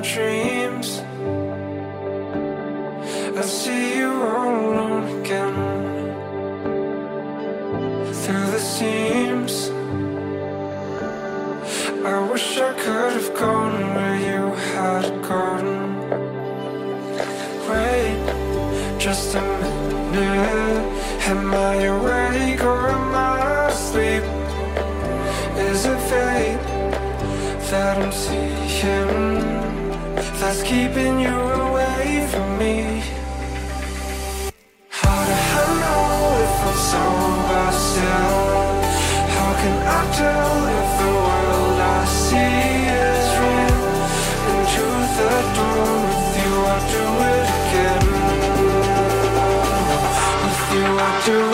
dreams. I see you all alone again through the seams. I wish I could have gone where you had gone. Wait, just a minute. Am I awake or am I asleep? Is it fate that I'm seeing keeping you away from me? How do I know if I'm sober still? How can I tell if the world I see is real? The door with you, I do it again. With you, I do